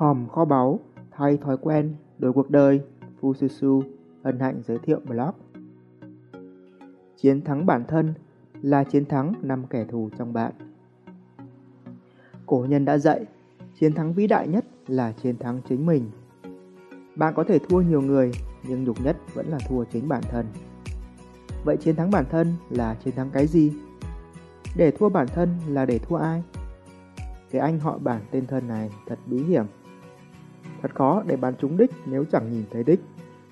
Hòm kho báu, thay thói quen, đổi cuộc đời, Fususu hân hạnh giới thiệu blog. Chiến thắng bản thân là chiến thắng năm kẻ thù trong bạn. Cổ nhân đã dạy, chiến thắng vĩ đại nhất là chiến thắng chính mình. Bạn có thể thua nhiều người, nhưng nhục nhất vẫn là thua chính bản thân. Vậy chiến thắng bản thân là chiến thắng cái gì? Để thua bản thân là để thua ai? Cái anh họ bản tên thân này thật bí hiểm. Thật khó để bắn trúng đích nếu chẳng nhìn thấy đích.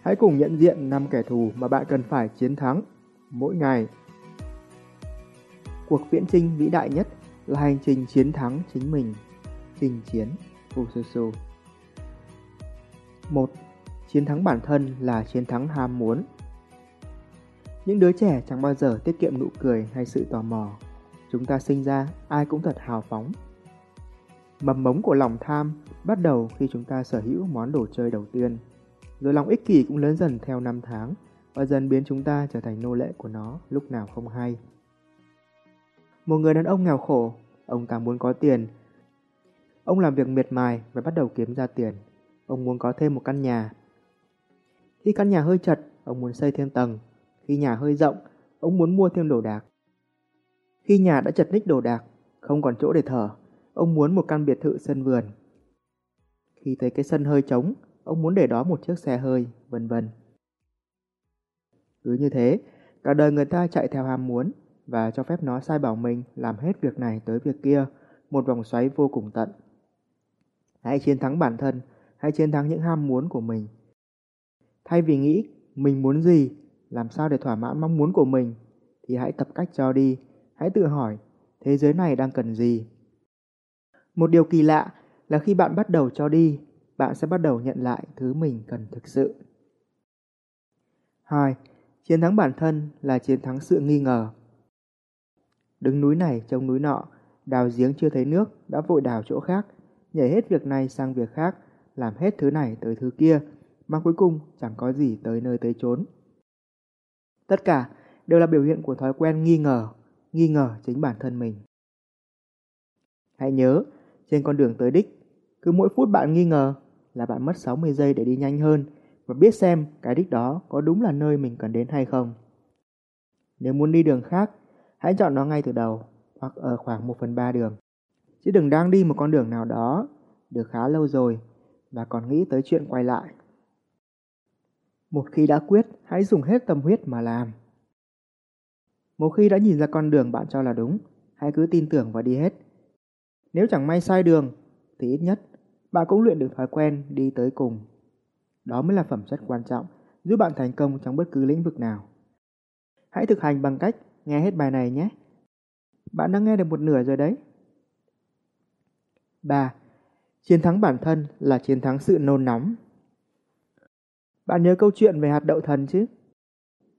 Hãy cùng nhận diện năm kẻ thù mà bạn cần phải chiến thắng mỗi ngày. Cuộc viễn trinh vĩ đại nhất là hành trình chiến thắng chính mình. Trình chiến Fususu 1. Chiến thắng bản thân là chiến thắng ham muốn. Những đứa trẻ chẳng bao giờ tiết kiệm nụ cười hay sự tò mò. Chúng ta sinh ra, ai cũng thật hào phóng. Mầm mống của lòng tham bắt đầu khi chúng ta sở hữu món đồ chơi đầu tiên. Rồi lòng ích kỷ cũng lớn dần theo năm tháng và dần biến chúng ta trở thành nô lệ của nó lúc nào không hay. Một người đàn ông nghèo khổ, ông ta muốn có tiền. Ông làm việc miệt mài và bắt đầu kiếm ra tiền. Ông muốn có thêm một căn nhà. Khi căn nhà hơi chật, ông muốn xây thêm tầng. Khi nhà hơi rộng, ông muốn mua thêm đồ đạc. Khi nhà đã chật ních đồ đạc, không còn chỗ để thở, ông muốn một căn biệt thự sân vườn. Khi thấy cái sân hơi trống, ông muốn để đó một chiếc xe hơi, vân vân. Cứ như thế, cả đời người ta chạy theo ham muốn và cho phép nó sai bảo mình làm hết việc này tới việc kia, một vòng xoáy vô cùng tận. Hãy chiến thắng bản thân, hãy chiến thắng những ham muốn của mình. Thay vì nghĩ mình muốn gì, làm sao để thỏa mãn mong muốn của mình, thì hãy tập cách cho đi, hãy tự hỏi thế giới này đang cần gì. Một điều kỳ lạ là khi bạn bắt đầu cho đi, bạn sẽ bắt đầu nhận lại thứ mình cần thực sự. 2. Chiến thắng bản thân là chiến thắng sự nghi ngờ. Đứng núi này trông núi nọ, đào giếng chưa thấy nước, đã vội đào chỗ khác, nhảy hết việc này sang việc khác, làm hết thứ này tới thứ kia, mà cuối cùng chẳng có gì tới nơi tới chốn. Tất cả đều là biểu hiện của thói quen nghi ngờ, nghi ngờ chính bản thân mình. Hãy nhớ, trên con đường tới đích, cứ mỗi phút bạn nghi ngờ là bạn mất 60 giây để đi nhanh hơn và biết xem cái đích đó có đúng là nơi mình cần đến hay không. Nếu muốn đi đường khác, hãy chọn nó ngay từ đầu hoặc ở khoảng 1 phần 3 đường. Chứ đừng đang đi một con đường nào đó được khá lâu rồi và còn nghĩ tới chuyện quay lại. Một khi đã quyết, hãy dùng hết tâm huyết mà làm. Một khi đã nhìn ra con đường bạn cho là đúng, hãy cứ tin tưởng và đi hết. Nếu chẳng may sai đường, thì ít nhất bạn cũng luyện được thói quen đi tới cùng. Đó mới là phẩm chất quan trọng, giúp bạn thành công trong bất cứ lĩnh vực nào. Hãy thực hành bằng cách nghe hết bài này nhé. Bạn đã nghe được một nửa rồi đấy. 3. Chiến thắng bản thân là chiến thắng sự nôn nóng. Bạn nhớ câu chuyện về hạt đậu thần chứ?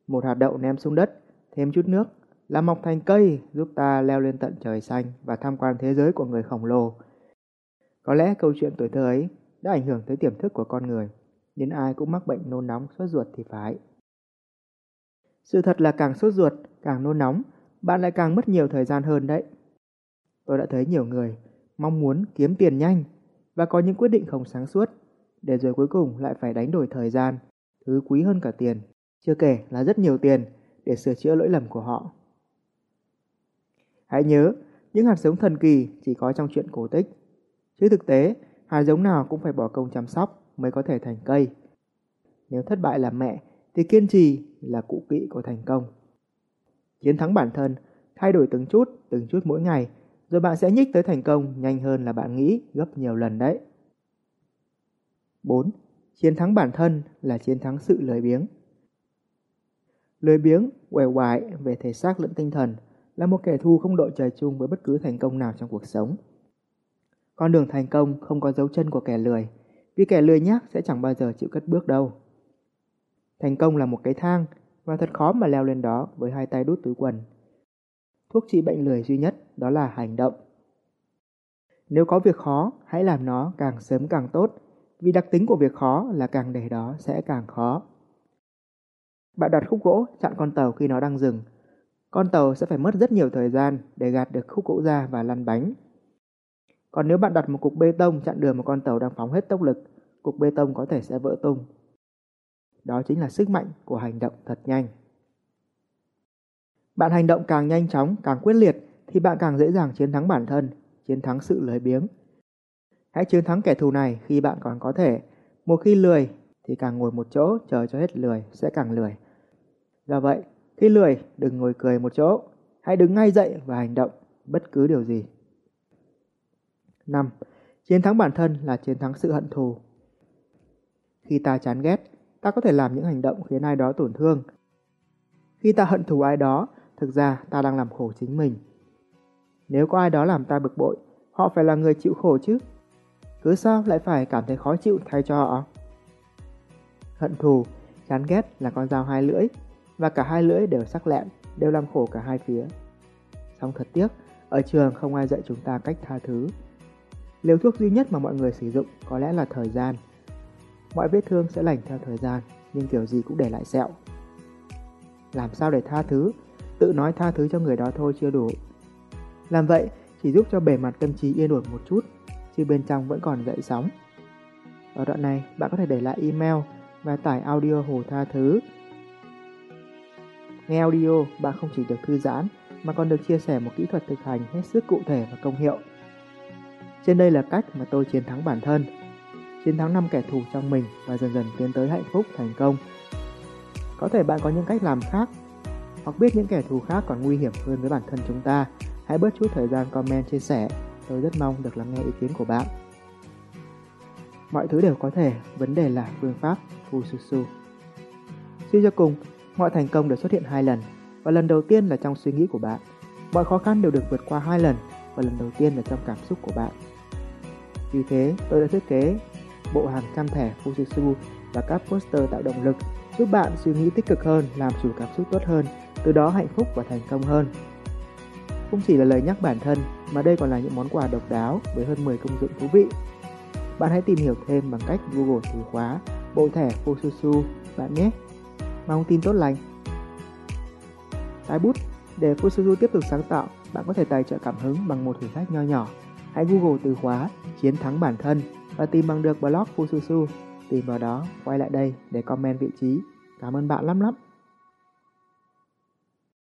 Một hạt đậu ném xuống đất, thêm chút nước, là mọc thành cây giúp ta leo lên tận trời xanh và tham quan thế giới của người khổng lồ. Có lẽ câu chuyện tuổi thơ ấy đã ảnh hưởng tới tiềm thức của con người, đến ai cũng mắc bệnh nôn nóng sốt ruột thì phải. Sự thật là càng sốt ruột, càng nôn nóng, bạn lại càng mất nhiều thời gian hơn đấy. Tôi đã thấy nhiều người mong muốn kiếm tiền nhanh và có những quyết định không sáng suốt, để rồi cuối cùng lại phải đánh đổi thời gian, thứ quý hơn cả tiền, chưa kể là rất nhiều tiền để sửa chữa lỗi lầm của họ. Hãy nhớ, những hạt giống thần kỳ chỉ có trong chuyện cổ tích. Chứ thực tế, hạt giống nào cũng phải bỏ công chăm sóc mới có thể thành cây. Nếu thất bại là mẹ, thì kiên trì là cụ kỵ của thành công. Chiến thắng bản thân, thay đổi từng chút, từng chút mỗi ngày, rồi bạn sẽ nhích tới thành công nhanh hơn là bạn nghĩ gấp nhiều lần đấy. 4. Chiến thắng bản thân là chiến thắng sự lười biếng. Lười biếng, quẻ quại về thể xác lẫn tinh thần là một kẻ thù không đội trời chung với bất cứ thành công nào trong cuộc sống. Con đường thành công không có dấu chân của kẻ lười, vì kẻ lười nhác sẽ chẳng bao giờ chịu cất bước đâu. Thành công là một cái thang, và thật khó mà leo lên đó với hai tay đút túi quần. Thuốc trị bệnh lười duy nhất đó là hành động. Nếu có việc khó, hãy làm nó càng sớm càng tốt, vì đặc tính của việc khó là càng để đó sẽ càng khó. Bạn đặt khúc gỗ chặn con tàu khi nó đang dừng. Con tàu sẽ phải mất rất nhiều thời gian để gạt được khúc gỗ ra và lăn bánh. Còn nếu bạn đặt một cục bê tông chặn đường một con tàu đang phóng hết tốc lực, cục bê tông có thể sẽ vỡ tung. Đó chính là sức mạnh của hành động thật nhanh. Bạn hành động càng nhanh chóng, càng quyết liệt thì bạn càng dễ dàng chiến thắng bản thân, chiến thắng sự lười biếng. Hãy chiến thắng kẻ thù này khi bạn còn có thể. Một khi lười thì càng ngồi một chỗ chờ cho hết lười sẽ càng lười. Do vậy, khi lười đừng ngồi cười một chỗ, hãy đứng ngay dậy và hành động bất cứ điều gì. 5. Chiến thắng bản thân là chiến thắng sự hận thù. Khi ta chán ghét, ta có thể làm những hành động khiến ai đó tổn thương. Khi ta hận thù ai đó, thực ra ta đang làm khổ chính mình. Nếu có ai đó làm ta bực bội, họ phải là người chịu khổ chứ. Cứ sao lại phải cảm thấy khó chịu thay cho họ? Hận thù, chán ghét là con dao hai lưỡi, và cả hai lưỡi đều sắc lẹm, đều làm khổ cả hai phía. Xong thật tiếc, ở trường không ai dạy chúng ta cách tha thứ. Liều thuốc duy nhất mà mọi người sử dụng có lẽ là thời gian. Mọi vết thương sẽ lành theo thời gian, nhưng kiểu gì cũng để lại sẹo. Làm sao để tha thứ? Tự nói tha thứ cho người đó thôi chưa đủ. Làm vậy chỉ giúp cho bề mặt tâm trí yên ổn một chút, chứ bên trong vẫn còn dậy sóng. Ở đoạn này, bạn có thể để lại email và tải audio Hồ Tha Thứ. Nghe audio, bạn không chỉ được thư giãn, mà còn được chia sẻ một kỹ thuật thực hành hết sức cụ thể và công hiệu. Trên đây là cách mà tôi chiến thắng bản thân, chiến thắng năm kẻ thù trong mình và dần dần tiến tới hạnh phúc thành công. Có thể bạn có những cách làm khác, hoặc biết những kẻ thù khác còn nguy hiểm hơn với bản thân chúng ta, hãy bớt chút thời gian comment chia sẻ. Tôi rất mong được lắng nghe ý kiến của bạn. Mọi thứ đều có thể, vấn đề là phương pháp Fususu. Suy cho cùng, mọi thành công đều xuất hiện hai lần, và lần đầu tiên là trong suy nghĩ của bạn. Mọi khó khăn đều được vượt qua hai lần, và lần đầu tiên là trong cảm xúc của bạn. Vì thế, tôi đã thiết kế bộ hàng trăm thẻ Fujitsu và các poster tạo động lực giúp bạn suy nghĩ tích cực hơn, làm chủ cảm xúc tốt hơn, từ đó hạnh phúc và thành công hơn. Không chỉ là lời nhắc bản thân, mà đây còn là những món quà độc đáo với hơn 10 công dụng thú vị. Bạn hãy tìm hiểu thêm bằng cách Google từ khóa bộ thẻ Fususu bạn nhé. Mong tin tốt lành. Tái bút Để Fusuzu tiếp tục sáng tạo, bạn có thể tài trợ cảm hứng bằng một thử thách nho nhỏ. Hãy Google từ khóa chiến thắng bản thân và tìm bằng được blog Fususu. Tìm vào đó, quay lại đây để comment vị trí. Cảm ơn bạn lắm lắm.